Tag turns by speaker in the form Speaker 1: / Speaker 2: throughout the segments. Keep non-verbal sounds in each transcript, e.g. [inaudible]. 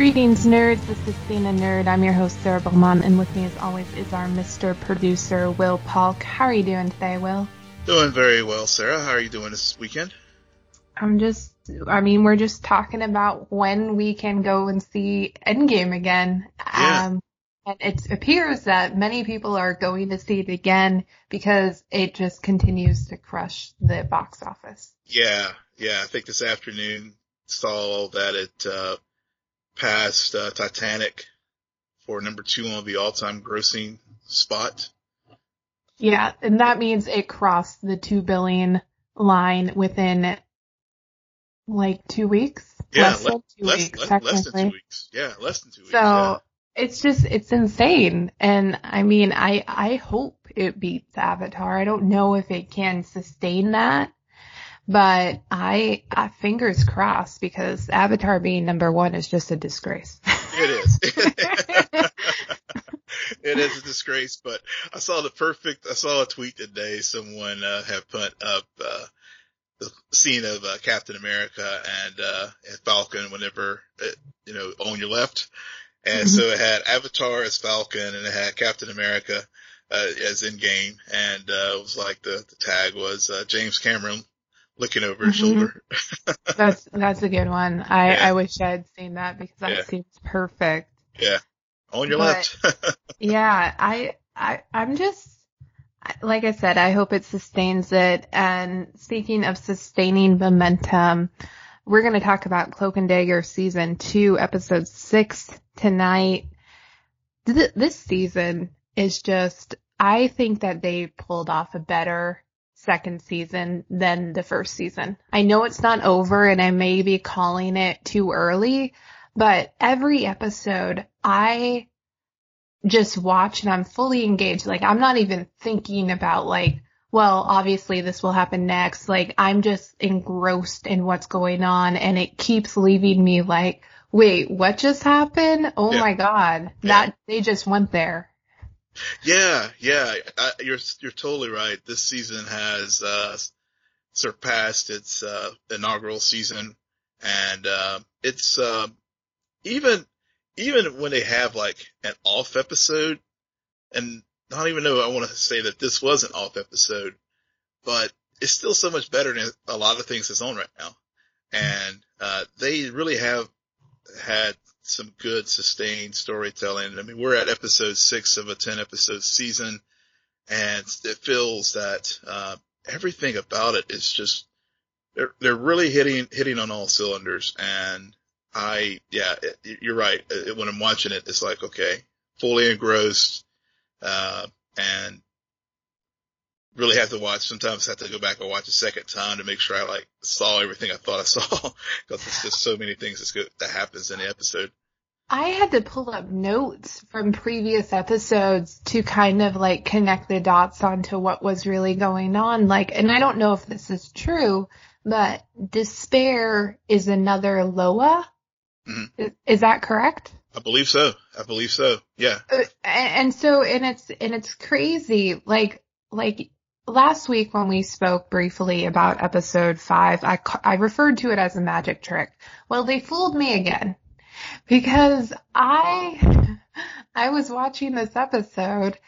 Speaker 1: Greetings, nerds. This is Cena Nerd. I'm your host, Sarah Beaumont, and with me, as always, is our Mr. Producer, Will Polk. How are you doing today, Will?
Speaker 2: Doing very well, Sarah. How are you doing this weekend?
Speaker 1: I'm just, I mean, we're just talking about when we can go and see Endgame again.
Speaker 2: Yeah.
Speaker 1: Um, and it appears that many people are going to see it again because it just continues to crush the box office.
Speaker 2: Yeah, yeah. I think this afternoon saw all that it uh, passed uh, Titanic for number two on the all-time grossing spot.
Speaker 1: Yeah, and that means it crossed the two billion line within like two weeks.
Speaker 2: Yeah,
Speaker 1: less than two
Speaker 2: less,
Speaker 1: weeks,
Speaker 2: less, less than two weeks. Yeah, less than two weeks.
Speaker 1: So
Speaker 2: yeah.
Speaker 1: it's just it's insane, and I mean, I I hope it beats Avatar. I don't know if it can sustain that, but I, I fingers crossed because Avatar being number one is just a disgrace.
Speaker 2: It is. [laughs] [laughs] it is a disgrace, but I saw the perfect, I saw a tweet today, someone, uh, had put up, uh, the scene of, uh, Captain America and, uh, and Falcon whenever, it, you know, on your left. And so it had Avatar as Falcon and it had Captain America, uh, as Endgame. And, uh, it was like the, the tag was, uh, James Cameron looking over his
Speaker 1: Mhm.
Speaker 2: shoulder. [laughs]
Speaker 1: that's that's a good one. I
Speaker 2: Yeah.
Speaker 1: I wish I had seen that because that
Speaker 2: Yeah.
Speaker 1: seems perfect.
Speaker 2: yeah. On your
Speaker 1: But-
Speaker 2: left. [laughs]
Speaker 1: Yeah, I, I, I'm just, like I said, I hope it sustains it. And speaking of sustaining momentum, we're going to talk about Cloak and Dagger season two, episode six tonight. Th- this season is just, I think that they pulled off a better second season than the first season. I know it's not over and I may be calling it too early, but every episode I just watch and I'm fully engaged. Like I'm not even thinking about like, well, obviously this will happen next. Like I'm just engrossed in what's going on and it keeps leaving me like, wait, what just happened? Oh
Speaker 2: Yeah.
Speaker 1: my God.
Speaker 2: Yeah.
Speaker 1: That they just went there.
Speaker 2: Yeah, yeah, I, you're you're totally right. This season has uh, surpassed its uh, inaugural season, and uh, it's uh, even even when they have like an off episode, and I don't even know I want to say that this was an off episode, but it's still so much better than a lot of things that's on right now, and uh, they really have had some good sustained storytelling. I mean, we're at episode six of a 10 episode season and it feels that, uh, everything about it is just, they're, they're really hitting, hitting on all cylinders. And I, yeah, it, you're right. It, when I'm watching it, it's like, okay, fully engrossed, uh, and really have to watch, sometimes have to go back and watch a second time to make sure I like saw everything I thought I saw [laughs] because there's just so many things that's good, that happens in the episode.
Speaker 1: I had to pull up notes from previous episodes to kind of like connect the dots onto what was really going on. Like, and I don't know if this is true, but despair is another Loa.
Speaker 2: Mhm.
Speaker 1: Is, is that correct?
Speaker 2: I believe so. I believe so. Yeah.
Speaker 1: Uh, and so and it's and it's crazy like like last week when we spoke briefly about episode 5 I I referred to it as a magic trick well they fooled me again because I I was watching this episode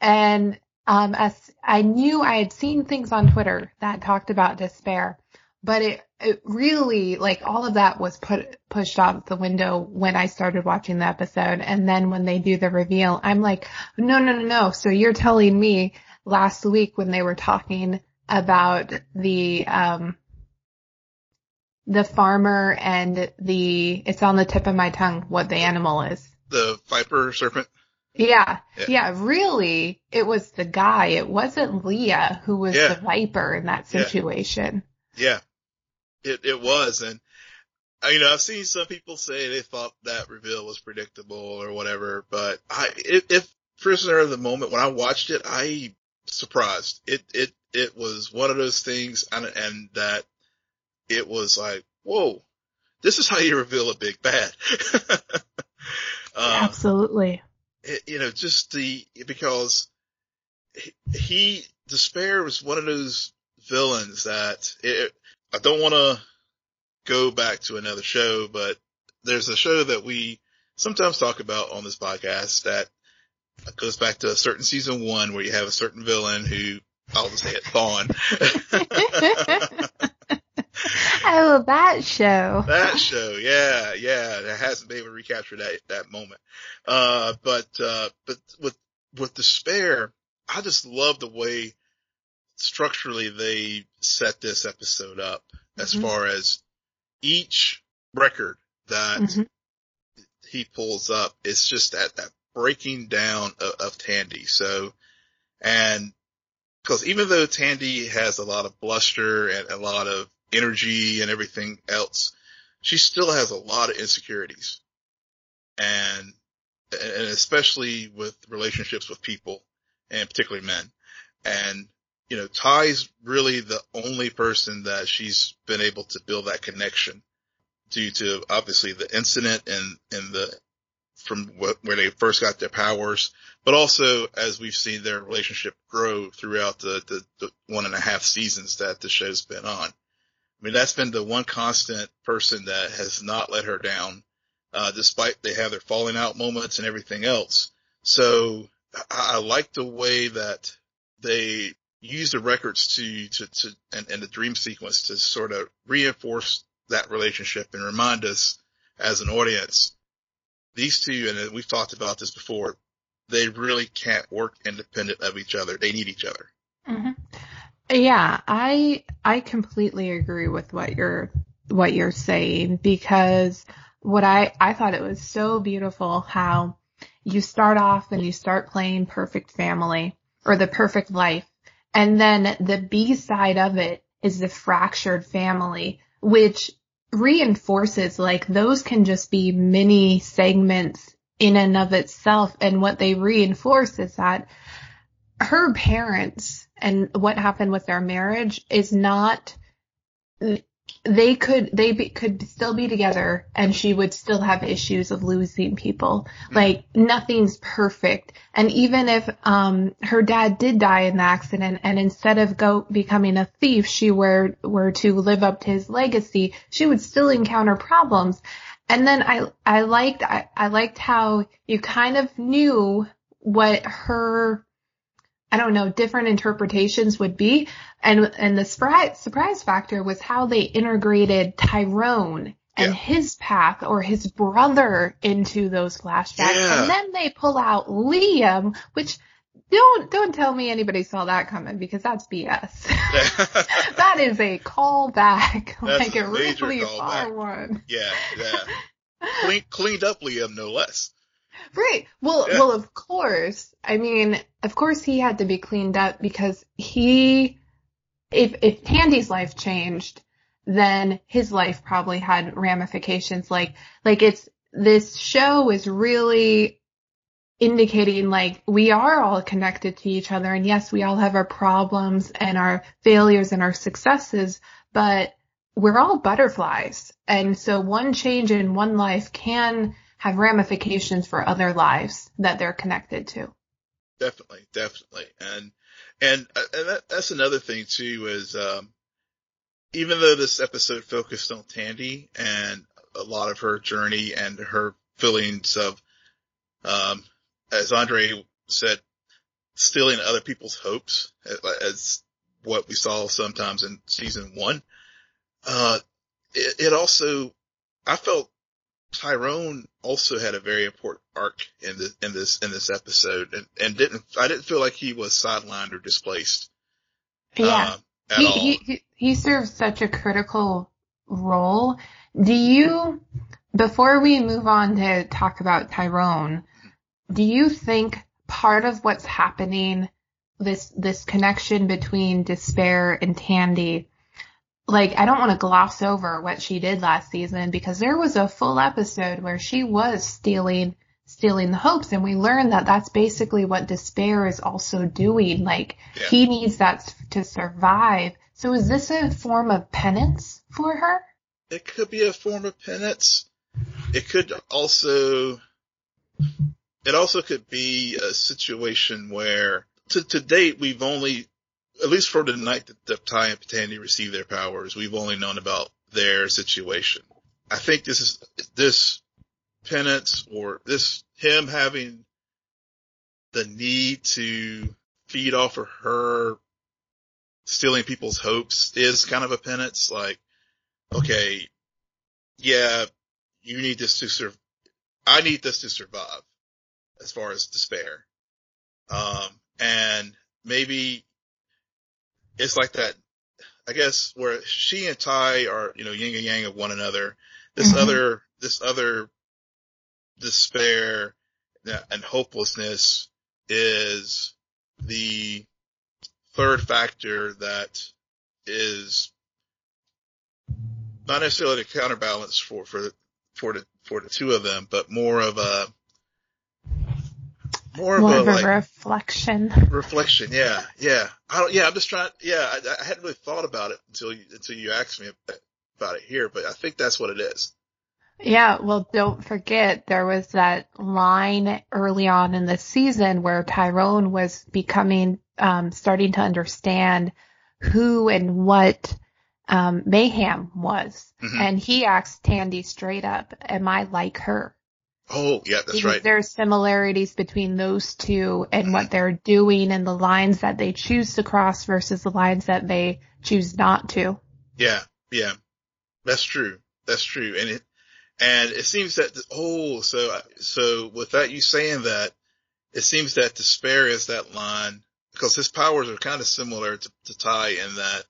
Speaker 1: and um as I knew I had seen things on Twitter that talked about despair but it it really like all of that was put pushed out the window when I started watching the episode. And then when they do the reveal I'm like no no no no. So you're telling me last week when they were talking about the um the farmer and the it's on the tip of my tongue what the animal is
Speaker 2: The Viper Serpent.
Speaker 1: yeah,
Speaker 2: Yeah.
Speaker 1: yeah, really, it was the guy. It wasn't Leah who was
Speaker 2: Yeah.
Speaker 1: the viper in that situation.
Speaker 2: Yeah. It, it was. And, uh, you know, I've seen some people say they thought that reveal was predictable or whatever, but I, if, if Prisoner of the Moment, when I watched it, I surprised. It, it, it was one of those things and, and that it was like, whoa, this is how you reveal a big bad. [laughs] uh,
Speaker 1: Absolutely.
Speaker 2: it, you know, just the, because he, he, Despair was one of those villains that it, I don't want to go back to another show, but there's a show that we sometimes talk about on this podcast that goes back to a certain season one where you have a certain villain who I'll just say it, Thawne. [laughs] [laughs]
Speaker 1: oh, that show.
Speaker 2: That show, yeah, yeah. It hasn't been able to recapture that that moment. Uh, but uh, but with with despair, I just love the way structurally they set this episode up as mm-hmm. far as each record that mm-hmm. he pulls up. It's just that that breaking down of, of Tandy. So, and because even though Tandy has a lot of bluster and a lot of energy and everything else, she still has a lot of insecurities. And, and especially with relationships with people and particularly men. And, you know, Ty's really the only person that she's been able to build that connection due to obviously the incident and, and the, from where they first got their powers, but also as we've seen their relationship grow throughout the, the, the one and a half seasons that the show's been on. I mean, that's been the one constant person that has not let her down, uh, despite they have their falling out moments and everything else. So I, I like the way that they use the records to, to, to, and, and the dream sequence to sort of reinforce that relationship and remind us as an audience, these two, and we've talked about this before, they really can't work independent of each other. They need each other.
Speaker 1: Mm-hmm. Yeah, I I completely agree with what you're what you're saying because what I I thought it was so beautiful how you start off and you start playing perfect family or the perfect life and then the B side of it is the fractured family which reinforces like those can just be mini segments in and of itself and what they reinforce is that her parents and what happened with their marriage is not they could they be, could still be together and she would still have issues of losing people. Like nothing's perfect. And even if um her dad did die in the accident and instead of go becoming a thief she were were to live up to his legacy she would still encounter problems. And then i i liked i, I liked how you kind of knew what her I don't know, different interpretations would be. And, and the surprise, surprise factor was how they integrated Tyrone and yeah. his path or his brother into those flashbacks. Yeah. And then they pull out Liam, which don't, don't tell me anybody saw that coming because that's BS. [laughs] that is a callback. like a, a really far one.
Speaker 2: Yeah, yeah. [laughs] Clean, cleaned up Liam, no less.
Speaker 1: Right. Well, yeah. well, of course. I mean, of course he had to be cleaned up because he, if, if Tandy's life changed, then his life probably had ramifications. Like, like it's, this show is really indicating like we are all connected to each other and yes, we all have our problems and our failures and our successes, but we're all butterflies. And so one change in one life can have ramifications for other lives that they're connected to.
Speaker 2: Definitely, definitely. And, and, uh, and that, that's another thing too is, um, even though this episode focused on Tandy and a lot of her journey and her feelings of, um, as Andre said, stealing other people's hopes as what we saw sometimes in season one. Uh, it, it also, I felt Tyrone also had a very important arc in this in this in this episode, and and didn't I didn't feel like he was sidelined or displaced.
Speaker 1: Yeah, uh, he, he, he he serves such a critical role. Do you before we move on to talk about Tyrone, do you think part of what's happening this this connection between despair and Tandy like I don't want to gloss over what she did last season because there was a full episode where she was stealing stealing the hopes and we learned that that's basically what despair is also doing like yeah. he needs that to survive. So is this a form of penance for her?
Speaker 2: It could be a form of penance. It could also it also could be a situation where to, to date we've only at least for the night that, that Ty and Tandy received their powers, we've only known about their situation. I think this is this penance or this him having the need to feed off of her stealing people's hopes is kind of a penance. Like, okay, yeah, you need this to survive. I need this to survive as far as despair. Um, and maybe it's like that, I guess where she and Ty are, you know, yin and yang of one another. This mm-hmm. other, this other despair and hopelessness is the third factor that is not necessarily the counterbalance for, for, for the, for the two of them, but more of a,
Speaker 1: more, more of, a, like, reflection.
Speaker 2: Reflection, yeah, yeah. I don't, yeah, I'm just trying, yeah, I, I hadn't really thought about it until you, until you asked me about it here, but I think that's what it is.
Speaker 1: Yeah, well, don't forget there was that line early on in the season where Tyrone was becoming, um, starting to understand who and what um, Mayhem was, mm-hmm. and he asked Tandy straight up, "Am I like her?"
Speaker 2: Oh, yeah, that's right.
Speaker 1: There's similarities between those two and mm-hmm. what they're doing and the lines that they choose to cross versus the lines that they choose not to.
Speaker 2: Yeah, yeah, that's true. That's true, and it and it seems that, oh, so, so without you saying that, it seems that despair is that line because his powers are kind of similar to, to Ty in that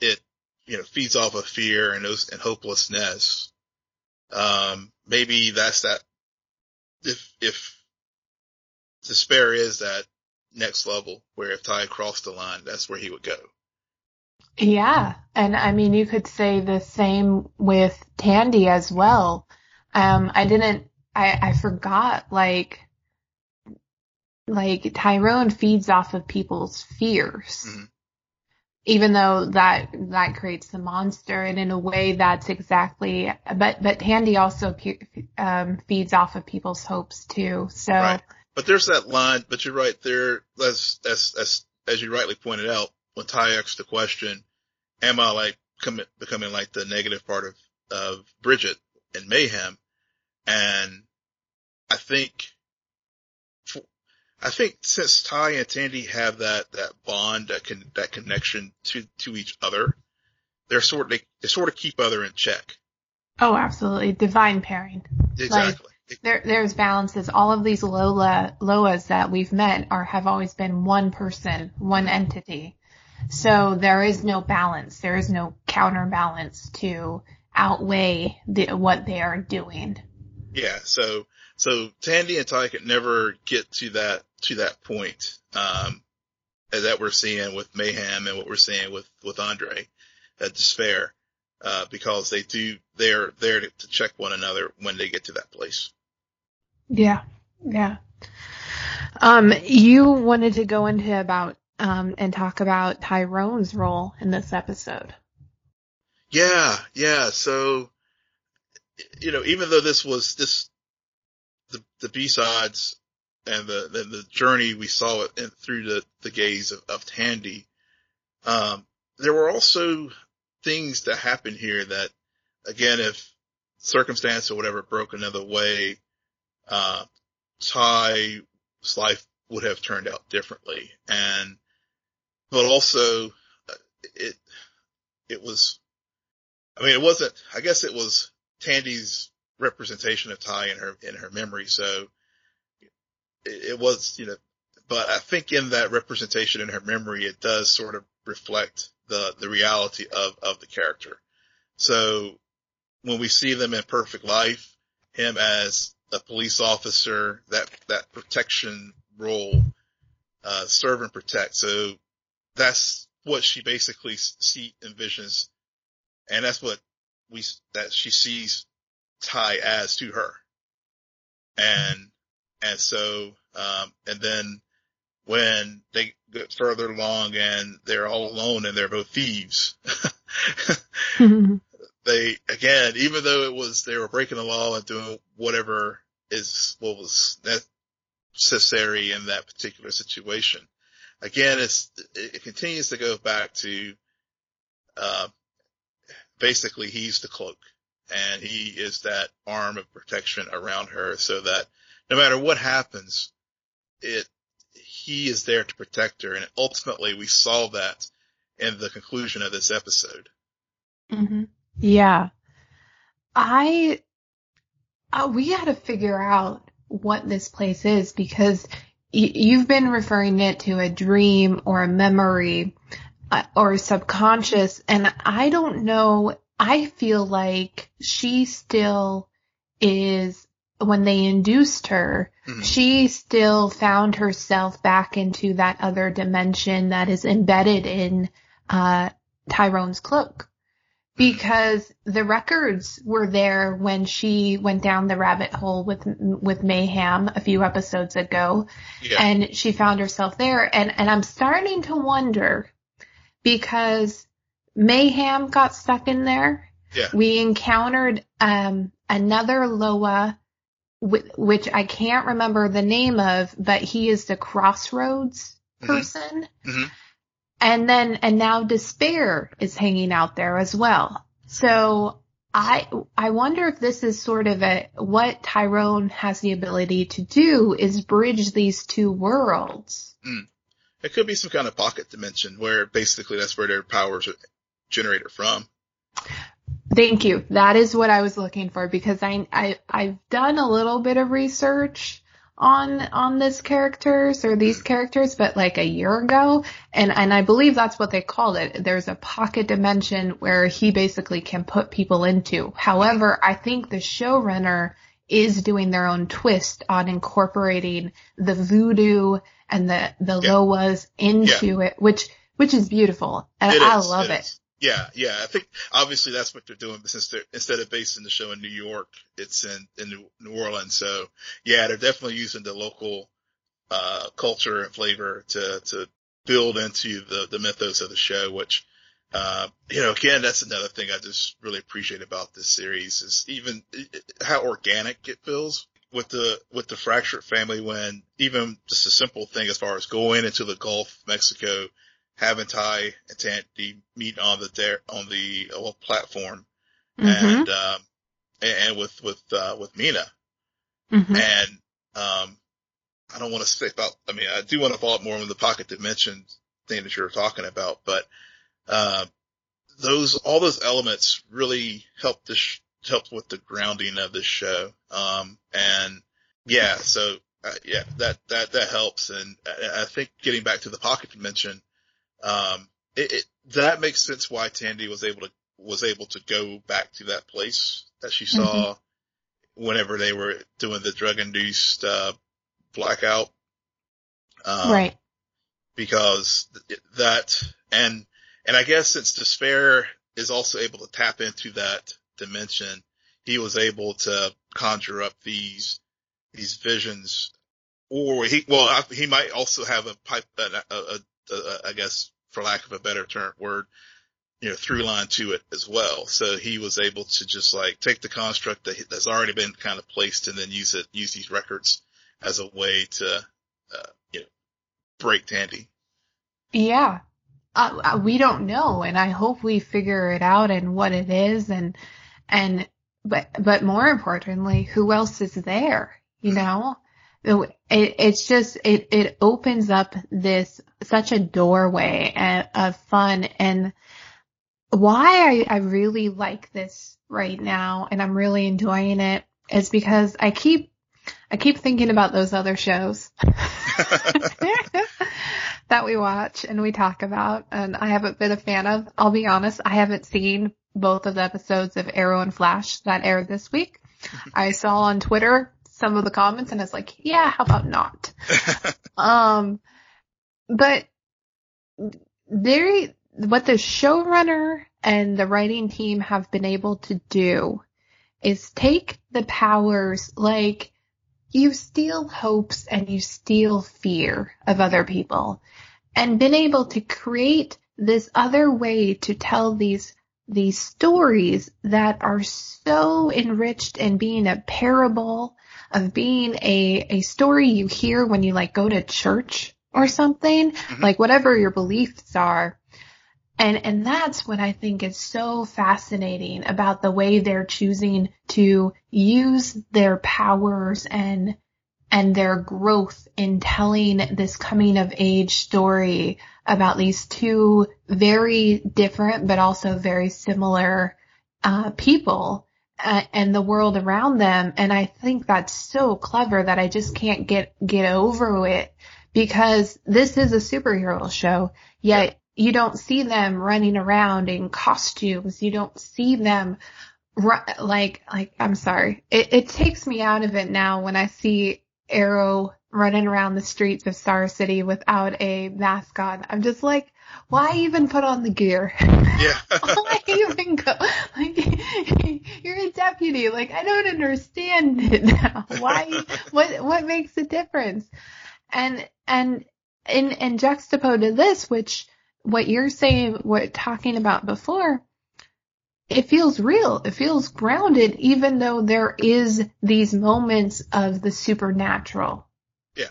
Speaker 2: it, you know, feeds off of fear and those, and hopelessness. Um, maybe that's that, if, if despair is that next level where if Ty crossed the line, that's where he would go.
Speaker 1: Yeah. And I mean, you could say the same with Tandy as well. Um, I didn't, I, I forgot like, like Tyrone feeds off of people's fears. Mm-hmm. Even though that, that creates the monster and in a way that's exactly, but, but Tandy also, um, feeds off of people's hopes too. So. Right.
Speaker 2: But there's that line, but you're right there, as, as, as, as you rightly pointed out, when Ty asked the question, am I like becoming like the negative part of, of Brigid and Mayhem? And I think, I think since Ty and Tandy have that, that bond, that can, that connection to, to each other, they're sort of, they, they sort of keep other in check.
Speaker 1: Oh, absolutely. Divine pairing.
Speaker 2: Exactly.
Speaker 1: Like, there, there's balances. All of these Lola, Loas that we've met are, have always been one person, one entity. So there is no balance. There is no counterbalance to outweigh the, what they are doing.
Speaker 2: Yeah. So, so Tandy and Ty could never get to that, to that point, um, that we're seeing with Mayhem and what we're seeing with, with Andre, that despair, uh, because they do, they're there to, to check one another when they get to that place.
Speaker 1: Yeah. Yeah. Um, you wanted to go into about um, and talk about Tyrone's role in this episode.
Speaker 2: Yeah, yeah. So, you know, even though this was this, the, the B-sides and the, the, journey we saw it in, through the, the gaze of, of Tandy, um, there were also things that happened here that, again, if circumstance or whatever broke another way, uh, Ty's life would have turned out differently. And but also uh, it it was I mean it wasn't I guess it was Tandy's representation of Ty in her in her memory so it, it was you know but I think in that representation in her memory it does sort of reflect the the reality of of the character. So when we see them in perfect life him as a police officer that that protection role uh, serve and protect. So that's what she basically see envisions, and that's what we that she sees Ty as to her, and and so um, and then when they get further along and they're all alone and they're both thieves, [laughs] they again, even though it was they were breaking the law and doing whatever is what was necessary in that particular situation, again, it's, it continues to go back to, uh, basically he's the cloak and he is that arm of protection around her so that no matter what happens, it, he is there to protect her. And ultimately we saw that in the conclusion of this episode.
Speaker 1: Mm-hmm. Yeah. I, uh, we got to figure out what this place is because y- you've been referring it to a dream or a memory uh, or subconscious and I don't know. I feel like she still is when they induced her,
Speaker 2: Mhm.
Speaker 1: she still found herself back into that other dimension that is embedded in uh, Tyrone's cloak. Because the records were there when she went down the rabbit hole with with Mayhem a few episodes ago,
Speaker 2: Yeah.
Speaker 1: and she found herself there. And and I'm starting to wonder because Mayhem got stuck in there.
Speaker 2: Yeah.
Speaker 1: We encountered um another Loa, which I can't remember the name of, but he is the crossroads
Speaker 2: Mhm.
Speaker 1: person.
Speaker 2: Mhm.
Speaker 1: And then and now Despair is hanging out there as well. So I I wonder if this is sort of a what Tyrone has the ability to do is bridge these two worlds.
Speaker 2: It could be some kind of pocket dimension where basically that's where their powers are generated from.
Speaker 1: Thank you. That is what I was looking for because I, I I've done a little bit of research on on this characters or these characters, but like a year ago, and and I believe that's what they called it. There's a pocket dimension where he basically can put people into. However, I think the showrunner is doing their own twist on incorporating the voodoo and the the
Speaker 2: Yeah.
Speaker 1: Loas into it, which which is beautiful, and
Speaker 2: It
Speaker 1: I
Speaker 2: is,
Speaker 1: love it.
Speaker 2: is. Yeah, yeah. I think obviously that's what they're doing, but since they're instead of basing the show in New York, it's in in New- Orleans. So yeah, they're definitely using the local uh culture and flavor to to build into the the mythos of the show. Which uh you know again that's another thing I just really appreciate about this series is even how organic it feels with the with the fractured family when even just a simple thing as far as going into the Gulf of Mexico having Ty and Tandy meet on the there on the uh, platform
Speaker 1: Mhm.
Speaker 2: and um and, and with with uh with Mina
Speaker 1: Mhm.
Speaker 2: and um I don't want to say about I mean I do want to follow up more on the pocket dimension thing that you were talking about but uh those all those elements really help this help with the grounding of this show um and yeah so uh, yeah that that that helps and I, I think getting back to the pocket dimension um, it, it, that makes sense why Tandy was able to, was able to go back to that place that she saw whenever they were doing the drug induced, uh, blackout. Um,
Speaker 1: right.
Speaker 2: because th- that, and, and I guess since despair is also able to tap into that dimension, he was able to conjure up these, these visions or he, well, he might also have a pipe, a, a, a, I guess for lack of a better term word, you know, through line to it as well. So he was able to just like take the construct that, that's already been kind of placed and then use it, use these records as a way to, uh, you know, break Tandy.
Speaker 1: Yeah. Uh, uh, we don't know, and I hope we figure it out and what it is, and and but but more importantly, who else is there? You know, it, it's just it it opens up this such a doorway and, of fun and why I, I really like this right now and I'm really enjoying it is because I keep I keep thinking about those other shows [laughs] that we watch and we talk about and I haven't been a fan of. I'll be honest, I haven't seen both of the episodes of Arrow and Flash that aired this week. [laughs] I saw on Twitter some of the comments and I was like, yeah, how about not? [laughs] Um, but they, what the showrunner and the writing team have been able to do is take the powers like you steal hopes and you steal fear of other people and been able to create this other way to tell these these stories that are so enriched in being a parable of being a a story you hear when you like go to church or something
Speaker 2: Mhm.
Speaker 1: like whatever your beliefs are And, and that's what I think is so fascinating about the way they're choosing to use their powers and, and their growth in telling this coming of age story about these two very different but also very similar uh, people Uh, and the world around them. And I think that's so clever that I just can't get get over it because this is a superhero show. Yet you don't see them running around in costumes. You don't see them run, like like I'm sorry. It, it takes me out of it now when I see Arrow running around the streets of Star City without a mask on. I'm just like, why even put on the gear?
Speaker 2: Yeah. [laughs]
Speaker 1: why even go? Like, you're a deputy. Like, I don't understand it now. Why? what? What makes the difference? And and in and juxtaposed to this, which what you're saying, what talking about before, it feels real. It feels grounded, even though there is these moments of the supernatural.
Speaker 2: Yeah.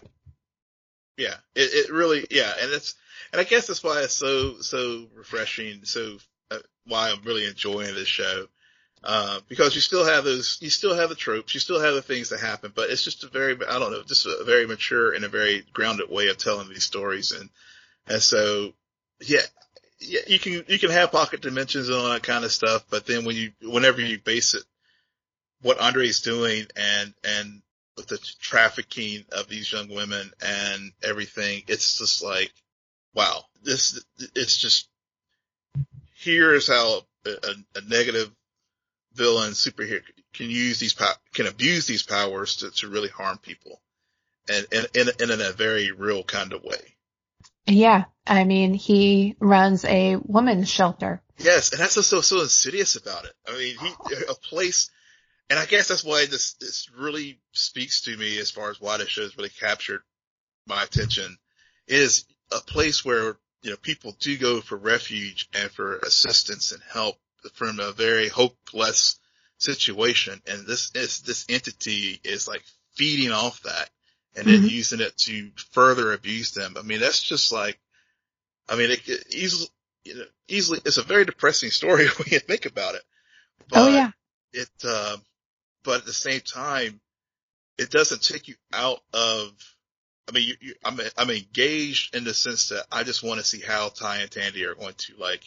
Speaker 2: Yeah. It, it really, yeah. And it's, and I guess that's why it's so, so refreshing. So uh, why I'm really enjoying this show. Uh, because you still have those, you still have the tropes, you still have the things that happen, but it's just a very, I don't know, just a very mature and a very grounded way of telling these stories. And, and so, yeah, yeah, you can you can have pocket dimensions and all that kind of stuff, but then when you whenever you base it, what Andre's doing and and with the trafficking of these young women and everything, it's just like, wow, this it's just here's how a, a negative villain superhero can use these can abuse these powers to, to really harm people, and in, in in a very real kind of way.
Speaker 1: Yeah. I mean, he runs a women's shelter.
Speaker 2: Yes. And that's what's so, so insidious about it. I mean, he, a place, and I guess that's why this, this really speaks to me as far as why the show's really captured my attention is a place where, you know, people do go for refuge and for assistance and help from a very hopeless situation. And this is, this entity is like feeding off that and then mm-hmm. using it to further abuse them. I mean, that's just like, I mean, it, it easily, you know, easily, it's a very depressing story [laughs] when you think about it.
Speaker 1: But oh yeah.
Speaker 2: It, uh, but at the same time, it doesn't take you out of, I mean, you, you, I'm, I'm engaged in the sense that I just want to see how Ty and Tandy are going to like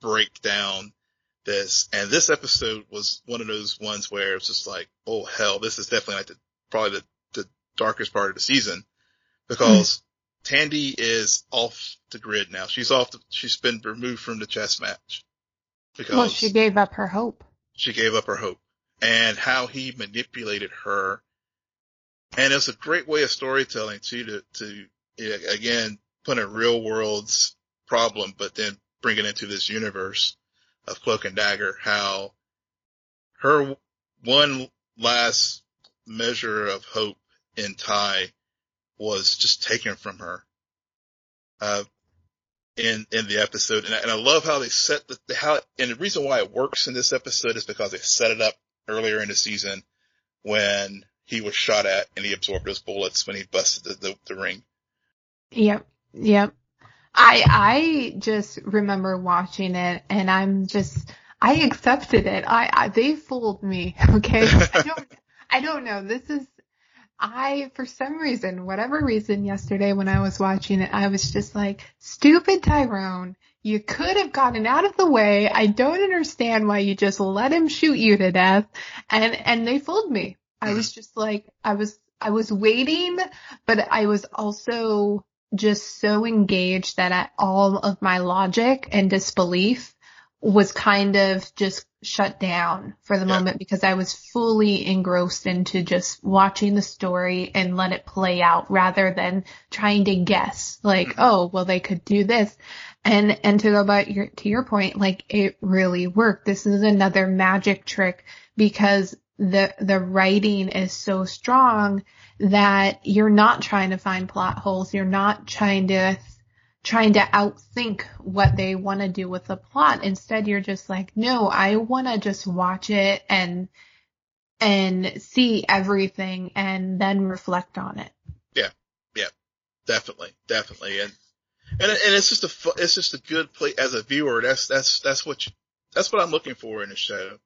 Speaker 2: break down this. And this episode was one of those ones where it's just like, oh hell, this is definitely like the, probably the the darkest part of the season because mm. Tandy is off the grid now. She's off. The, she's been removed from the chess match
Speaker 1: because well, she gave up her hope.
Speaker 2: She gave up her hope, and how he manipulated her, and it's a great way of storytelling too. To to again put a real world's problem, but then bring it into this universe of Cloak and Dagger. How her one last measure of hope in Ty was just taken from her. Uh, in, in the episode. And I, and I love how they set the, how, and the reason why it works in this episode is because they set it up earlier in the season when he was shot at and he absorbed those bullets when he busted the, the, the ring.
Speaker 1: Yep. Yep. I, I just remember watching it and I'm just, I accepted it. I, I they fooled me. [laughs] Okay. I don't, I don't know. This is, I, for some reason, whatever reason yesterday when I was watching it, I was just like, stupid Tyrone. You could have gotten out of the way. I don't understand why you just let him shoot you to death. And, and they fooled me. I was just like, I was, I was waiting, but I was also just so engaged that I, all of my logic and disbelief was kind of just shut down for the yeah. moment because I was fully engrossed into just watching the story and let it play out rather than trying to guess like, mm-hmm. oh, well, they could do this. And, and to go back your, to your point, like it really worked. This is another magic trick because the, the writing is so strong that you're not trying to find plot holes. You're not trying to trying to outthink what they want to do with the plot. Instead, you're just like, no, I want to just watch it and, and see everything and then reflect on it.
Speaker 2: Yeah. Yeah. Definitely. Definitely. And, and and it's just a it's just a good play as a viewer. That's that's that's what you, that's what I'm looking for in a show.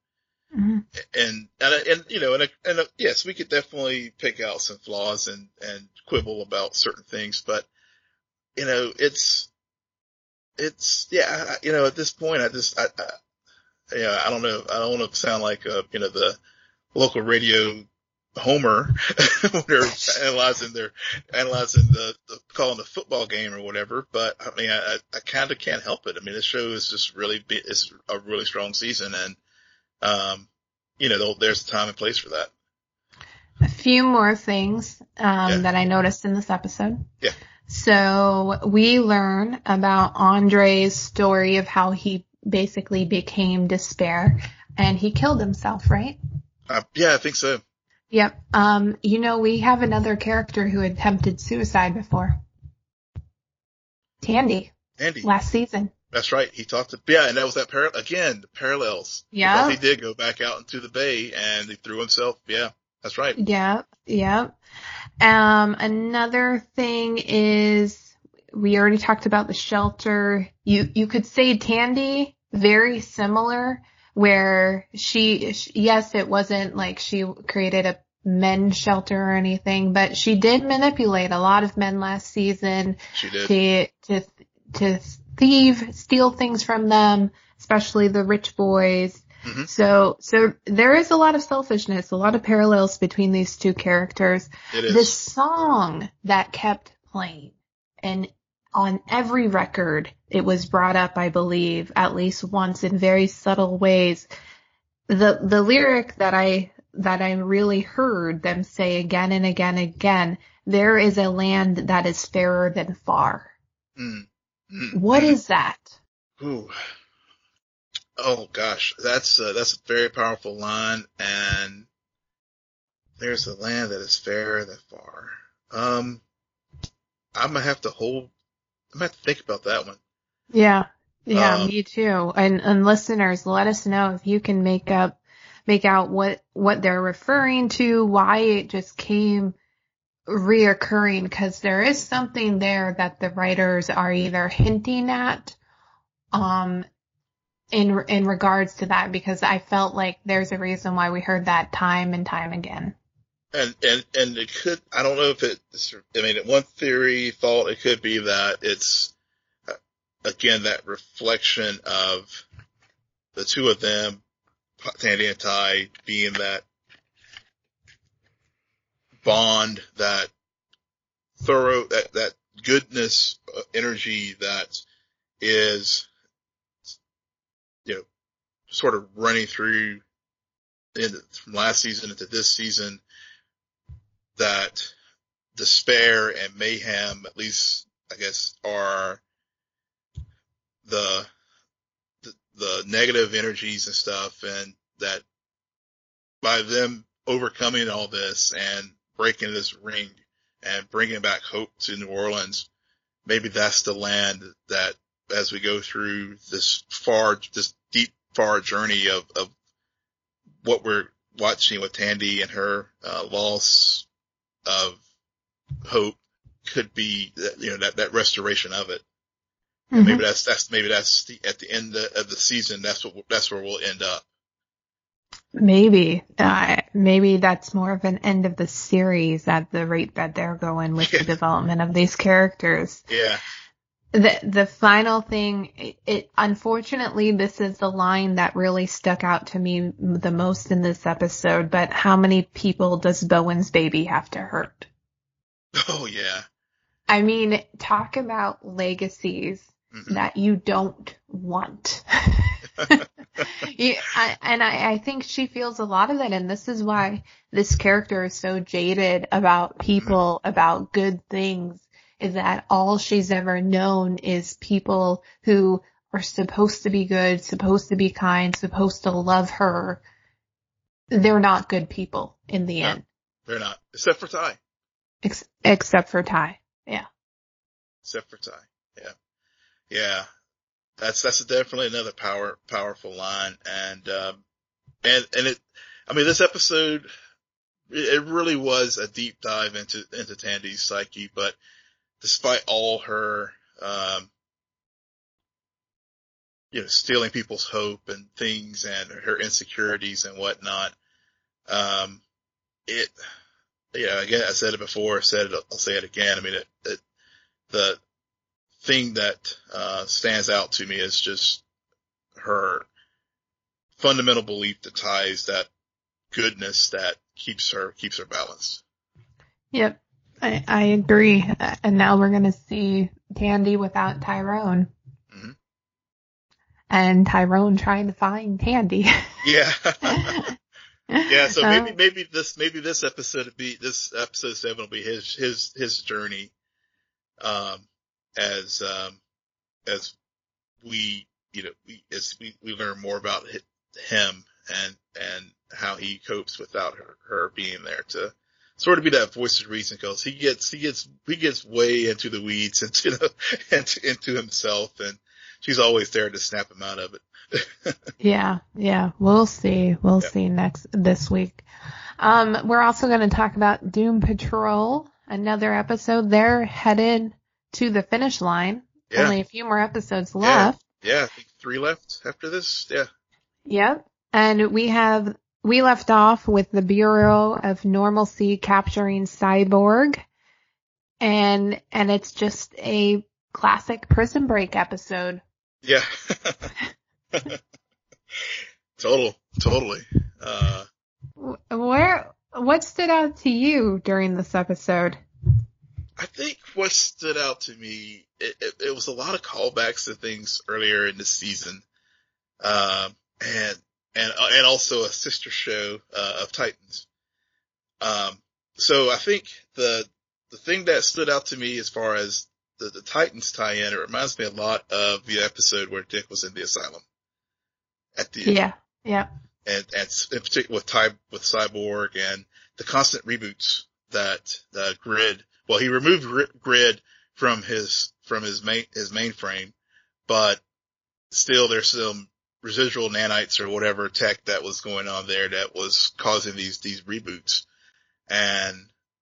Speaker 2: Mm-hmm. And, and, and, you know, and, and, yes, we could definitely pick out some flaws and, and quibble about certain things, but, you know, it's, it's, yeah, you know, at this point, I just, I, I yeah, I don't know. I don't want to sound like, uh, you know, the local radio homer [laughs] when they're analyzing their, analyzing the, the, calling the football game or whatever, but I mean, I, I kind of can't help it. I mean, this show is just really, it's a really strong season and, um, you know, there's a time and place for that.
Speaker 1: A few more things um, yeah. that I noticed in this episode.
Speaker 2: Yeah.
Speaker 1: So we learn about Andre's story of how he basically became despair and he killed himself, right?
Speaker 2: Uh, yeah, I think so.
Speaker 1: Yep. Um, you know, we have another character who attempted suicide before. Tandy.
Speaker 2: Tandy.
Speaker 1: Last season.
Speaker 2: That's right. He talked to, yeah, and that was that par, again, the parallels.
Speaker 1: Yeah.
Speaker 2: he did go back out into the bay and he threw himself. Yeah, that's right.
Speaker 1: Yeah. Yeah. Um, another thing is we already talked about the shelter. You, you could say Tandy, very similar where she, yes, it wasn't like she created a men's shelter or anything, but she did manipulate a lot of men last season.
Speaker 2: She did.
Speaker 1: To, to, to thieve, steal things from them, especially the rich boys. Mm-hmm. So, so there is a lot of selfishness, a lot of parallels between these two characters.
Speaker 2: It is.
Speaker 1: The song that kept playing and on every record, it was brought up, I believe, at least once in very subtle ways. The, the lyric that I, that I really heard them say again and again and again, there is a land that is fairer than far.
Speaker 2: Mm.
Speaker 1: What is that?
Speaker 2: Ooh. Oh gosh, that's uh, that's a very powerful line, and there's a land that is fairer than far. Um, I'm gonna have to hold. I'm gonna have to think about that one.
Speaker 1: Yeah, yeah, um, me too. And and listeners, let us know if you can make up, make out what what they're referring to, why it just came reoccurring because there is something there that the writers are either hinting at um in in regards to that because I felt like there's a reason why we heard that time and time again.
Speaker 2: And and and it could I don't know if it I mean one theory thought it could be that it's uh, again that reflection of the two of them Tandy and Ty being that bond, that thorough, that, that goodness, uh, energy that is, you know, sort of running through in, from last season into this season that despair and mayhem, at least I guess, are the, the, the negative energies and stuff and that by them overcoming all this and breaking this ring and bringing back hope to New Orleans. Maybe that's the land that as we go through this far, this deep, far journey of, of what we're watching with Tandy and her uh, loss of hope could be, you know, that, that restoration of it. Mm-hmm. Maybe that's, that's, maybe that's the, at the end of the season, that's what, that's where we'll end up.
Speaker 1: Maybe, uh, maybe that's more of an end of the series at the rate that they're going with the [laughs] development of these characters.
Speaker 2: Yeah.
Speaker 1: The the final thing, it, it, unfortunately this is the line that really stuck out to me the most in this episode. But how many people does Bowen's baby have to hurt?
Speaker 2: Oh yeah.
Speaker 1: I mean, talk about legacies mm-hmm. that you don't want. [laughs] [laughs] [laughs] I, and I, I think she feels a lot of that, and this is why this character is so jaded about mm-hmm. people, about good things, is that all she's ever known is people who are supposed to be good, supposed to be kind, supposed to love her. They're not good people in the no, end.
Speaker 2: They're not, except for Ty.
Speaker 1: Ex- except for Ty, yeah.
Speaker 2: Except for Ty, yeah, yeah that's that's definitely another power powerful line, and um, and and it, I mean, this episode it really was a deep dive into into Tandy's psyche, but despite all her um, you know, stealing people's hope and things and her insecurities and whatnot. Um, it, yeah, again, I said it before, I said it, I'll say it again. I mean, it, it the thing that, uh, stands out to me is just her fundamental belief that ties that goodness that keeps her, keeps her balanced.
Speaker 1: Yep. I, I agree. And now we're going to see Tandy without Tyrone.
Speaker 2: Mhm.
Speaker 1: And Tyrone trying to find Tandy.
Speaker 2: Yeah. [laughs] yeah. So maybe,
Speaker 1: Uh,
Speaker 2: maybe this, maybe this episode be, this episode seven will be his, his, his journey, um, as, um, as we, you know, we, as we, we learn more about him and, and how he copes without her, her being there to sort of be that voice of reason because he gets, he gets, he gets way into the weeds [laughs] into the, into, into himself and she's always there to snap him out of it. [laughs]
Speaker 1: Yeah, yeah, we'll see. We'll
Speaker 2: Yeah.
Speaker 1: see next this week. Um, we're also going to talk about Doom Patrol, another episode. They're headed to the finish line.
Speaker 2: Yeah.
Speaker 1: Only a few more episodes left.
Speaker 2: Yeah. I think three left after this. Yeah.
Speaker 1: Yep. And we have we left off with the Bureau of Normalcy capturing Cyborg, and and it's just a classic Prison Break episode.
Speaker 2: Yeah. [laughs] Total, totally. Uh,
Speaker 1: Where what stood out to you during this episode?
Speaker 2: I think what stood out to me, it, it, it was a lot of callbacks to things earlier in the season. Um, and, and, uh, and also a sister show, uh, of Titans. Um, so I think the, the thing that stood out to me as far as the, the Titans tie in, it reminds me a lot of the episode where Dick was in the asylum. At the,
Speaker 1: Yeah, yeah,
Speaker 2: and, and in particular with Ty, with Cyborg and the constant reboots that the Grid. Well, he removed Gri- Grid from his from his main his mainframe, but still there's some residual nanites or whatever tech that was going on there that was causing these these reboots and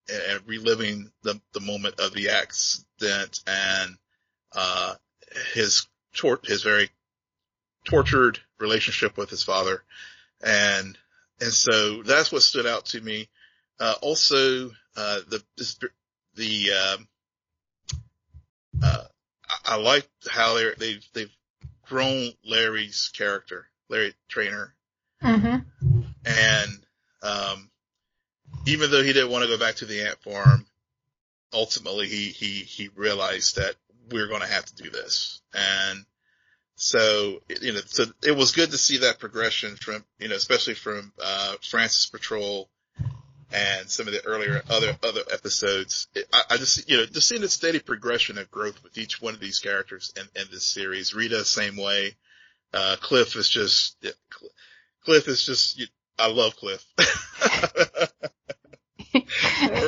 Speaker 2: and reliving the the moment of the accident and uh his tor- his very tortured relationship with his father and and so that's what stood out to me. Uh, also, uh, the this, the um, uh, I, like how they they've they've grown Larry's character, Larry Trainer,
Speaker 1: hmm
Speaker 2: and um, even though he didn't want to go back to the ant farm, ultimately he he he realized that we're going to have to do this, and so you know, so it was good to see that progression from you know, especially from uh, Frances Patrol and some of the earlier other other episodes. I, I just you know just seeing the steady progression of growth with each one of these characters in, in this series. Rita, same way. Uh, Cliff is just Cliff is just you, I love Cliff. [laughs]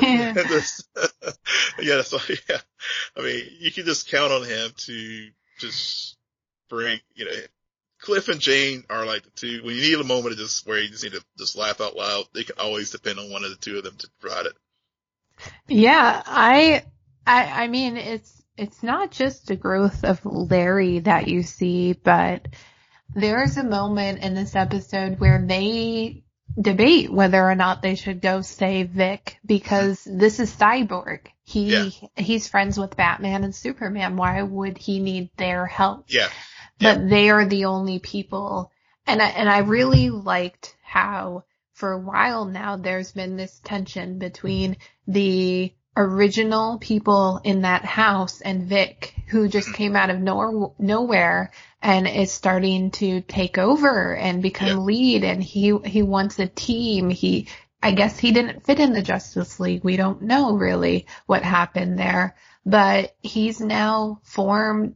Speaker 1: yeah.
Speaker 2: Yeah, so yeah. I mean, you can just count on him to just bring, you know, Cliff and Jane are like the two, when you need a moment of just where you just need to just laugh out loud, they can always depend on one of the two of them to provide it.
Speaker 1: Yeah, I, I, I mean, it's, it's not just the growth of Larry that you see, but there's a moment in this episode where they debate whether or not they should go save Vic because this is Cyborg. He,
Speaker 2: Yeah.
Speaker 1: he's friends with Batman and Superman. Why would he need their help?
Speaker 2: Yeah.
Speaker 1: but they are the only people. And I, and I really liked how for a while now there's been this tension between the original people in that house and Vic, who just came out of nowhere and is starting to take over and become
Speaker 2: Yeah.
Speaker 1: lead. And he, he wants a team. He, I guess he didn't fit in the Justice League. We don't know really what happened there, but he's now formed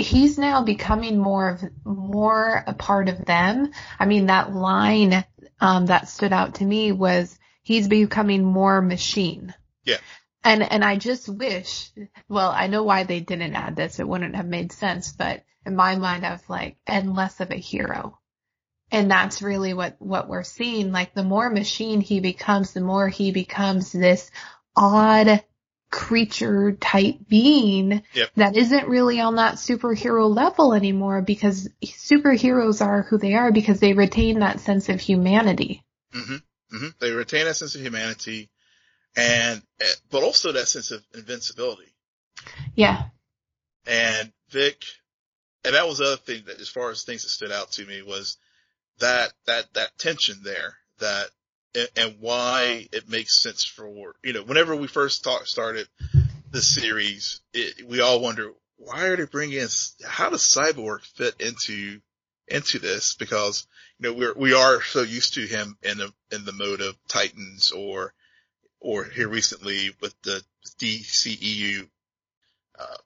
Speaker 1: he's now becoming more of more a part of them. I mean, that line um, that stood out to me was he's becoming more machine.
Speaker 2: Yeah.
Speaker 1: And and I just wish, well, I know why they didn't add this. It wouldn't have made sense, but in my mind, I was like, and less of a hero. And that's really what what we're seeing. Like the more machine he becomes, the more he becomes this odd creature type being
Speaker 2: Yep.
Speaker 1: that isn't really on that superhero level anymore because superheroes are who they are because they retain that sense of humanity.
Speaker 2: hmm hmm They retain that sense of humanity and, but also that sense of invincibility.
Speaker 1: Yeah.
Speaker 2: And Vic, and that was the other thing that as far as things that stood out to me was that, that, that tension there that, and, why it makes sense for, you know, whenever we first talk, started the series, it, we all wonder, why are they bringing in, how does Cyborg fit into, into this? Because, you know, we're, we are so used to him in the, in the mode of Titans or, or here recently with the DCEU, uh,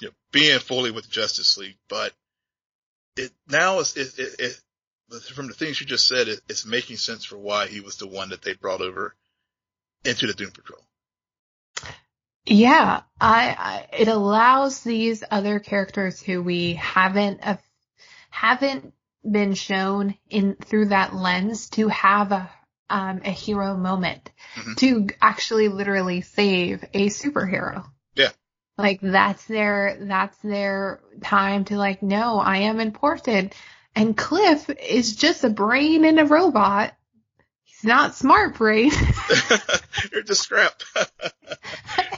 Speaker 2: you know, being fully with Justice League, but it now is, it, it, it from the things you just said, it, it's making sense for why he was the one that they brought over into the Doom Patrol.
Speaker 1: Yeah, I, I it allows these other characters who we haven't uh, haven't been shown in through that lens to have a um, a hero moment
Speaker 2: Mhm.
Speaker 1: to actually literally save a superhero.
Speaker 2: Yeah.
Speaker 1: Like that's their that's their time to like no, I am important. And Cliff is just a brain in a robot. He's not smart brain. [laughs]
Speaker 2: You're just scrap.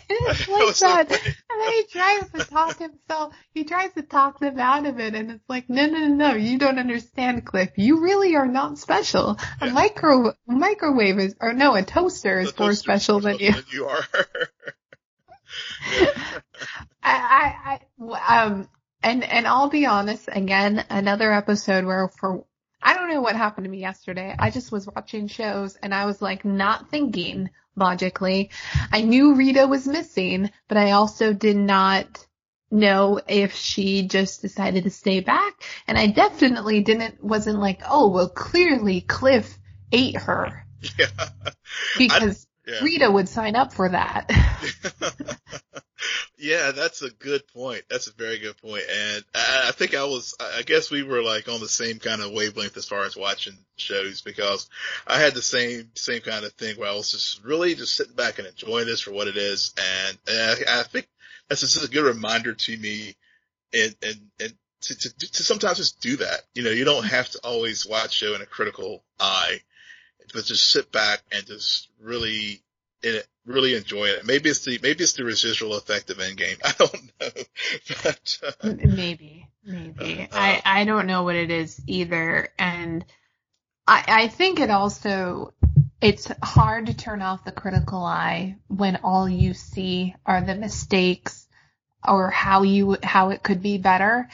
Speaker 1: it's
Speaker 2: That
Speaker 1: like
Speaker 2: was so
Speaker 1: that. And then he tries to talk himself, he tries to talk them out of it, and it's like, no, no, no, no, you don't understand, Cliff. You really are not special. A micro, microwave is, or no, a toaster is
Speaker 2: The
Speaker 1: more special
Speaker 2: is
Speaker 1: than you.
Speaker 2: special you are. [laughs] [laughs]
Speaker 1: I, I, um, and, and I'll be honest, again, another episode where for, I don't know what happened to me yesterday. I just was watching shows and I was like not thinking logically. I knew Rita was missing, but I also did not know if she just decided to stay back. And I definitely didn't, wasn't like, oh, well, clearly Cliff ate her [laughs]
Speaker 2: yeah.
Speaker 1: because
Speaker 2: Yeah.
Speaker 1: Rita would sign up for that. [laughs] [laughs]
Speaker 2: yeah, that's a good point. That's a very good point. And I, I think I was, I guess we were like on the same kind of wavelength as far as watching shows because I had the same, same kind of thing where I was just really just sitting back and enjoying this for what it is. And, and I, I think that's just a good reminder to me and, and, and to, to, to sometimes just do that. You know, you don't have to always watch show in a critical eye, but just sit back and just really it, really enjoy it. Maybe it's the maybe it's the residual effect of Endgame. [laughs] I don't know, [laughs] but uh,
Speaker 1: Maybe, maybe. I, I don't know what it is either. And I, I think it also, it's hard to turn off the critical eye when all you see are the mistakes or how you, how it could be better.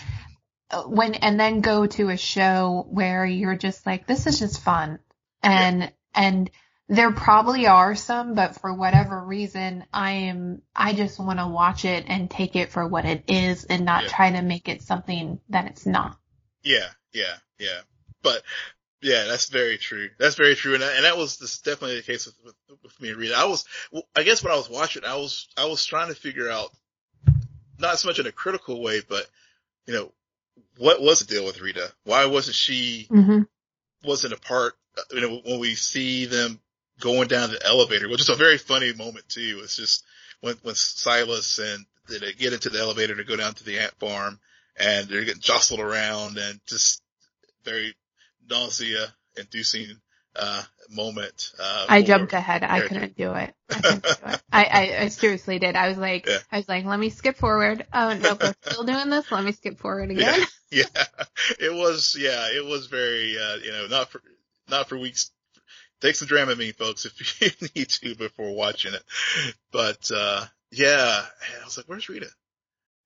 Speaker 1: Uh, When, and then go to a show where you're just like, this is just fun. And, and there probably are some, but for whatever reason, I am, I just want to watch it and take it for what it is and not
Speaker 2: Yeah.
Speaker 1: try to make it something that it's not.
Speaker 2: yeah, yeah, yeah. But yeah, that's very true. That's very true, and, that- and that was this definitely the case with, with with me and Rita. I was, I guess when I was watching, I was I was trying to figure out not so much in a critical way, but you know, what was the deal with Rita? Why wasn't she
Speaker 1: Mm-hmm.
Speaker 2: wasn't a part, you know, when we see them going down the elevator, which is a very funny moment too. It's just when, when Silas and they get into the elevator to go down to the ant farm and they're getting jostled around and just very nausea inducing, uh, moment. Uh,
Speaker 1: I jumped ahead. I couldn't do it. I couldn't do it. [laughs] I, I, I seriously did. I was like,
Speaker 2: Yeah.
Speaker 1: I was like, let me skip forward. Oh no, we're still doing this. Let me skip forward [laughs] again.
Speaker 2: Yeah, yeah, it was, yeah, it was very, uh, you know, not for, not for weeks. Take some Dramamine, folks, if you [laughs] need to before watching it. But, uh, yeah, I was like, where's Rita?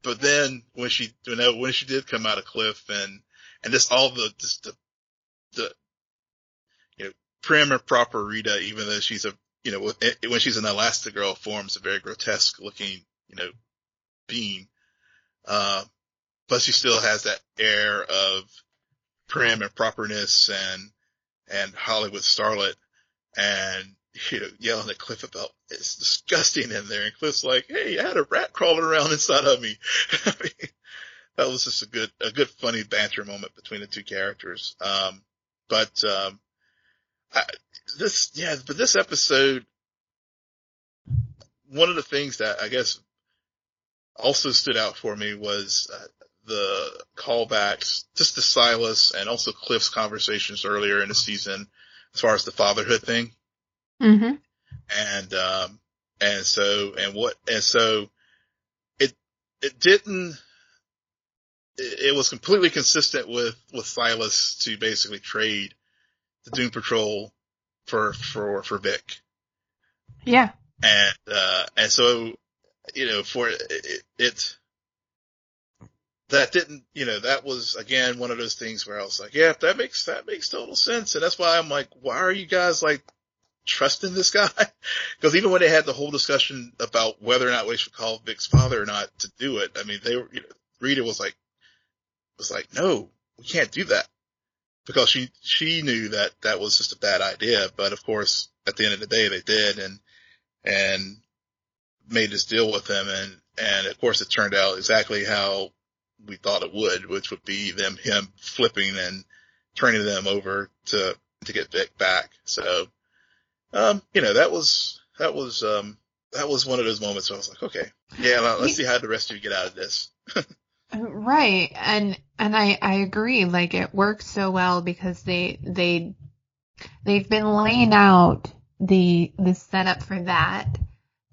Speaker 2: But then when she, you know, when she did come out of Cliff and, and just all the, just the, the, you know, prim and proper Rita, even though she's a, you know, when she's in Elastigirl forms a very grotesque looking, you know, being. Uh, but she still has that air of prim and properness and, and Hollywood starlet and, you know, yelling at Cliff about it's disgusting in there. And Cliff's like, Hey, I had a rat crawling around inside of me. [laughs] I mean, that was just a good, a good funny banter moment between the two characters. Um, but, um, I, this, yeah, but this episode, one of the things that I guess also stood out for me was uh, the callbacks just to Silas and also Cliff's conversations earlier in the season as far as the fatherhood thing.
Speaker 1: Mm-hmm.
Speaker 2: And, um, and so, and what, and so it, it didn't, it, it was completely consistent with, with Silas to basically trade the Doom Patrol for, for, for Vic.
Speaker 1: Yeah.
Speaker 2: And, uh, and so, you know, for it, it, it that didn't, you know, that was again one of those things where I was like, yeah, that makes, that makes total sense. And that's why I'm like, why are you guys like trusting this guy? [laughs] Cause even when they had the whole discussion about whether or not we should call Vic's father or not to do it, I mean, they were, you know, Rita was like, was like, no, we can't do that because she, she knew that that was just a bad idea. But of course, at the end of the day, they did and, and made this deal with him. And, and of course it turned out exactly how we thought it would, which would be them, him flipping and turning them over to, to get Vic back. So, um, you know, that was, that was, um, that was one of those moments where I was like, okay, yeah, let's see how the rest of you get out of this. [laughs]
Speaker 1: right. And, and I, I agree. Like it works so well because they, they, they've been laying out the, the setup for that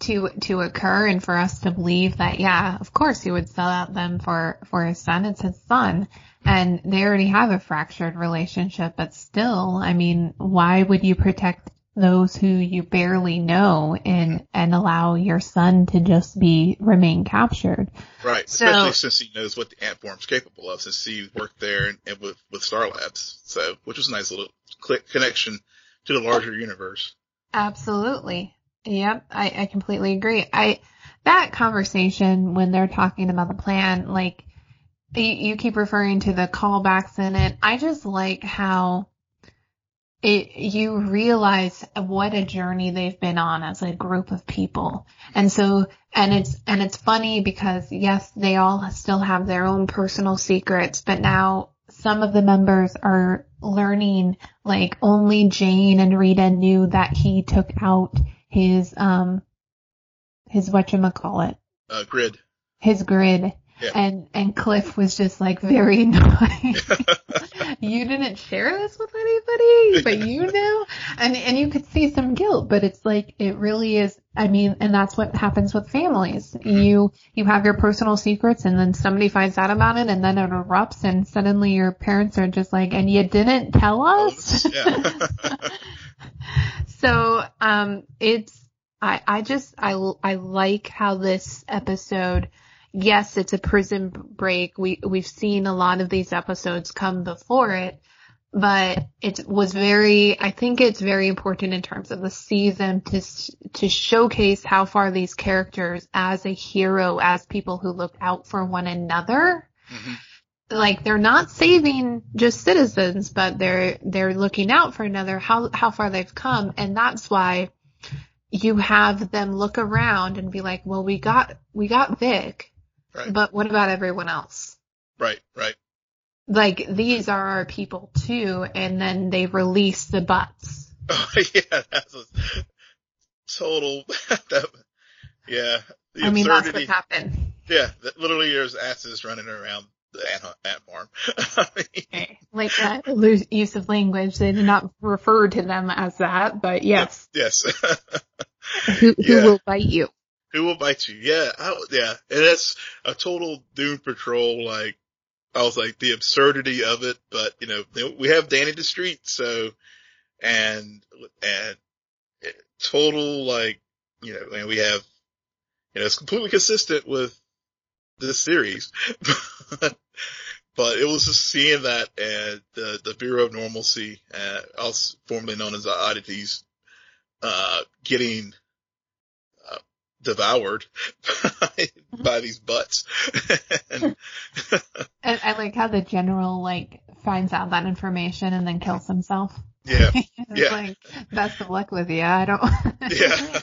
Speaker 1: to to occur and for us to believe that yeah of course he would sell out them for for his son. It's his son. And they already have a fractured relationship but still i mean why would you protect those who you barely know and and allow your son to just be remain captured?
Speaker 2: Right. So, especially since he knows what the ant farm's capable of since he worked there and, and with with S.T.A.R. Labs. So which was a nice little click connection to the larger universe.
Speaker 1: Absolutely Yep, I, I completely agree. I that conversation when they're talking about the plan, like you, you keep referring to the callbacks in it. I just like how it you realize what a journey they've been on as a group of people. And so and it's and it's funny because yes, they all still have their own personal secrets, but now some of the members are learning like only Jane and Rita knew that he took out his um his whatchamacallit.
Speaker 2: Uh grid.
Speaker 1: His grid. Yeah. And and Cliff was just like very [laughs] annoying. [laughs] you didn't share this with anybody, but you know, and and you could see some guilt, but it's like it really is. I mean, and that's what happens with families. You you have your personal secrets, and then somebody finds out about it, and then it erupts, and suddenly your parents are just like, "And you didn't tell us." Yeah. [laughs] so um, it's I I just I I like how this episode. Yes, it's a prison break. We we've seen a lot of these episodes come before it, but it was very. I think it's very important in terms of the season to to showcase how far these characters, as a hero, as people who look out for one another. Mm-hmm like they're not saving just citizens, but they're they're looking out for another how how far they've come, and that's why you have them look around and be like, well, we got we got Vic, right. but what about everyone else?
Speaker 2: Right, right.
Speaker 1: Like these are our people too, and then they release the butts.
Speaker 2: Oh [laughs] yeah, that's a total. [laughs] that, yeah,
Speaker 1: I mean that's what happened.
Speaker 2: Yeah, literally there's asses running around the ant, ant farm. [laughs]
Speaker 1: okay. Like uh, that use of language, they did not refer to them as that, but yes.
Speaker 2: Yes.
Speaker 1: who, who yeah. will bite you?
Speaker 2: Who will bite you? Yeah, I, yeah, and that's a total Doom Patrol. Like, I was like the absurdity of it, but you know, we have Danny the Street, so and and total like you know, and we have you know, it's completely consistent with this series. [laughs] but it was just seeing that and the, the Bureau of Normalcy, uh, also formerly known as the oddities, uh, getting, devoured by, [laughs] by these butts. [laughs] and,
Speaker 1: I, I like how the general like finds out that information and then kills himself.
Speaker 2: Yeah. [laughs] yeah.
Speaker 1: like, best of luck with you. I don't.
Speaker 2: yeah.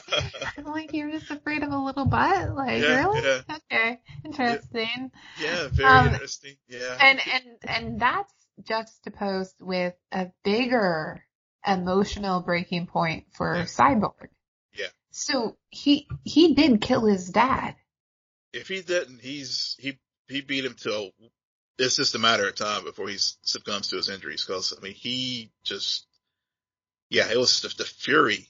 Speaker 1: I'm like, you're just afraid of a little butt? Like, yeah, really? Yeah. Okay. Interesting.
Speaker 2: Yeah, very um, interesting. Yeah.
Speaker 1: And, and, and that's juxtaposed with a bigger emotional breaking point for Cyborg. So he he did kill his dad.
Speaker 2: If he didn't, he's he he beat him till it's just a matter of time before he succumbs to his injuries. Because I mean, he just yeah, it was the, the fury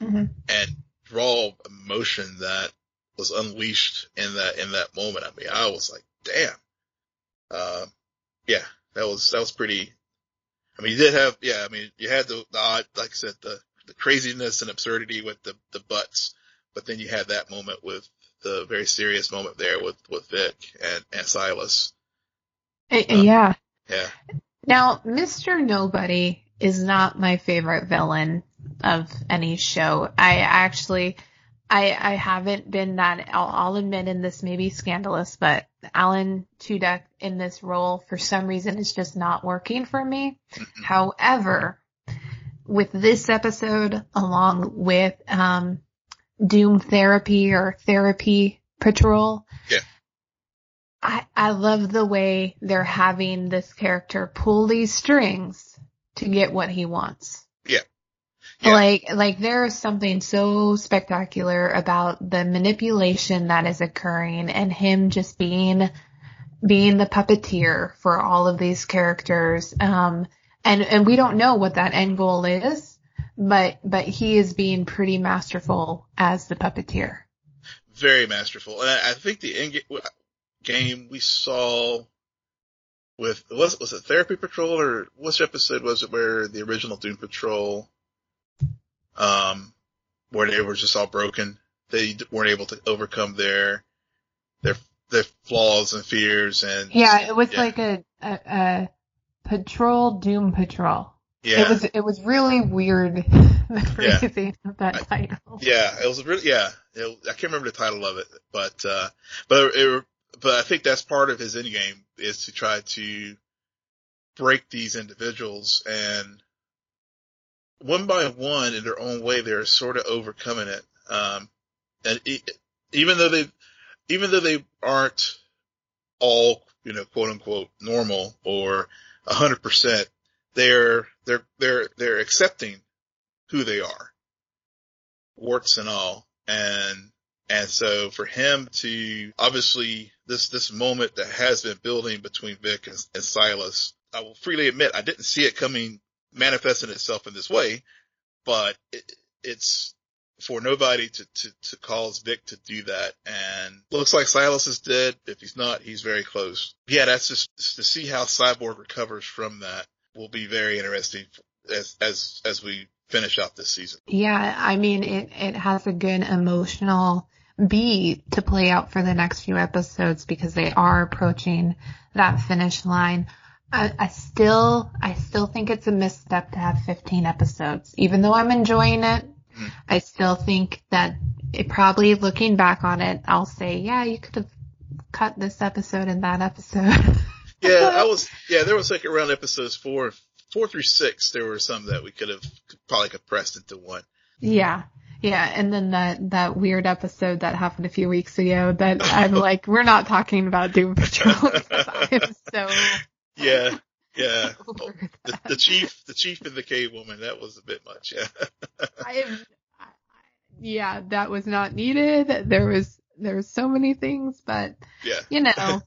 Speaker 1: Mm-hmm.
Speaker 2: and raw emotion that was unleashed in that in that moment. I mean, I was like, damn. Uh, yeah, that was that was pretty. I mean, you did have yeah. I mean, you had the, the odd, like I said, the the craziness and absurdity with the the butts, but then you had that moment with the very serious moment there with with Vic and and Silas.
Speaker 1: Uh, yeah.
Speaker 2: Yeah.
Speaker 1: Now, Mr. Nobody is not my favorite villain of any show. I actually, I, I haven't been that, I'll, I'll admit and this may be scandalous, but Alan Tudyk in this role for some reason is just not working for me. Mm-hmm. However, with this episode along with, um, Doom Therapy or Therapy Patrol.
Speaker 2: Yeah.
Speaker 1: I, I love the way they're having this character pull these strings to get what he wants.
Speaker 2: Yeah. Yeah.
Speaker 1: Like, like there is something so spectacular about the manipulation that is occurring and him just being, being the puppeteer for all of these characters. Um, and, and we don't know what that end goal is, but, but he is being pretty masterful as the puppeteer.
Speaker 2: Very masterful. And I, I think the end ga- game we saw with was was it Therapy Patrol or which episode was it where the original Doom Patrol, um, where they were just all broken. They weren't able to overcome their their their flaws and fears and
Speaker 1: Yeah, it was
Speaker 2: Yeah.
Speaker 1: like a, a, a patrol doom patrol.
Speaker 2: yeah
Speaker 1: It was it was really weird [laughs] the
Speaker 2: Yeah.
Speaker 1: of that title.
Speaker 2: Yeah, it was really yeah. It, I can't remember the title of it, but uh, but it, but I think that's part of his end game is to try to break these individuals and one by one in their own way they're sort of overcoming it. Um, and e even though they even though they aren't all you know quote unquote normal or hundred percent, they're they're they're they're accepting who they are warts and all. And, and so for him to obviously this, this moment that has been building between Vic and, and Silas, I will freely admit I didn't see it coming manifesting itself in this way, but it, it's for nobody to, to, to cause Vic to do that. And looks like Silas is dead. If he's not, he's very close. Yeah, that's just to see how Cyborg recovers from that will be very interesting as, as, as we finish out this season.
Speaker 1: Yeah, I mean it it has a good emotional beat to play out for the next few episodes because they are approaching that finish line. I, I still I still think it's a misstep to have 15 episodes. Even though I'm enjoying it, I still think that it probably looking back on it, I'll say, yeah, you could have cut this episode and that episode. [laughs]
Speaker 2: Yeah, I was, yeah, there was like around episodes four, four through six, there were some that we could have probably compressed into one.
Speaker 1: Yeah. Yeah. And then that, that weird episode that happened a few weeks ago that I'm [laughs] like, we're not talking about Doom Patrol I am so
Speaker 2: Yeah, yeah. [laughs] The, the chief, the chief and the cave woman, that was a bit much, yeah. [laughs]
Speaker 1: I I- yeah, that was not needed. There was, there was so many things, but
Speaker 2: Yeah.
Speaker 1: you know,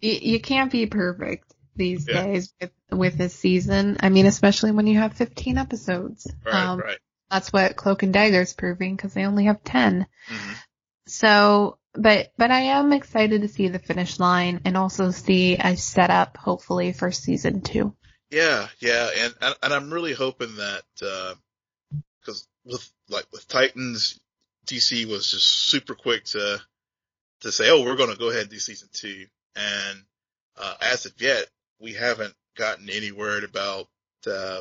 Speaker 1: you, you can't be perfect these
Speaker 2: Yeah.
Speaker 1: days with, with this season. I mean, especially when you have 15 episodes.
Speaker 2: Right,
Speaker 1: um,
Speaker 2: right.
Speaker 1: That's what Cloak and Dagger is proving because they only have 10.
Speaker 2: hmm
Speaker 1: So, but, but I am excited to see the finish line and also see a setup hopefully for season two.
Speaker 2: Yeah, yeah, and, and I'm really hoping that because with like with Titans, DC was just super quick to to say, oh, we're going to go ahead and do season two, and uh, as of yet, we haven't gotten any word about uh,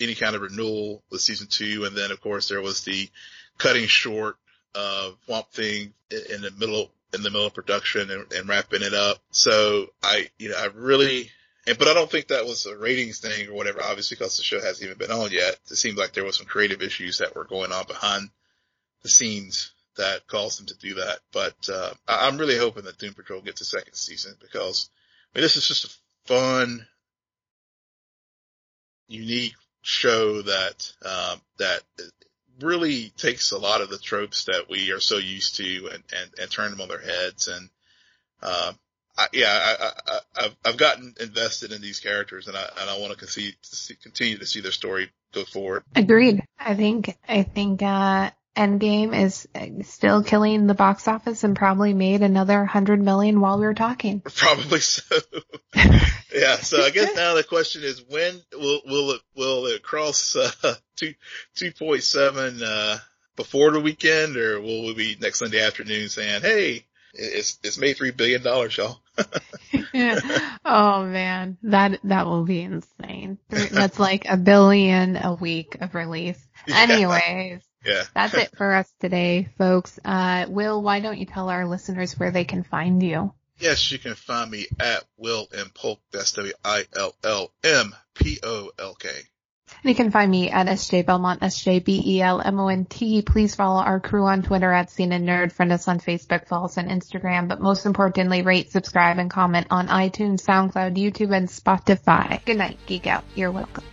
Speaker 2: any kind of renewal with season two, and then of course there was the cutting short of Swamp Thing in the middle in the middle of production and, and wrapping it up. So I, you know, I really and, but I don't think that was a ratings thing or whatever, obviously, because the show hasn't even been on yet. It seemed like there was some creative issues that were going on behind the scenes that caused them to do that. But, uh, I, I'm really hoping that Doom Patrol gets a second season because, I mean, this is just a fun, unique show that, um, that really takes a lot of the tropes that we are so used to and, and, and turn them on their heads. And, uh, I, yeah, I, I, I've, I've gotten invested in these characters and I, and I want to see, continue to see their story go forward.
Speaker 1: Agreed. I think, I think, uh, Endgame is still killing the box office and probably made another hundred million while we were talking. [laughs]
Speaker 2: Probably so. [laughs] yeah. So I guess now the question is when will, will it, will it cross, uh, two, 2.7, uh, before the weekend or will we be next Sunday afternoon saying, Hey, it's, it's made $3 billion, y'all.
Speaker 1: yeah. [laughs] Oh man, that, that will be insane. That's like a billion a week of release. Anyways.
Speaker 2: Yeah.
Speaker 1: That's it for us today, folks. Uh, Will, why don't you tell our listeners where they can find you?
Speaker 2: Yes, you can find me at Will M Polk. That's W-I-L-L-M-P-O-L-K.
Speaker 1: And you can find me at SJ Belmont, S-J-B-E-L-M-O-N-T. Please follow our crew on Twitter at Scene and Nerd. Friend us on Facebook, follow us on Instagram. But most importantly, rate, subscribe, and comment on iTunes, SoundCloud, YouTube, and Spotify. Good night, Geek Out. You're welcome.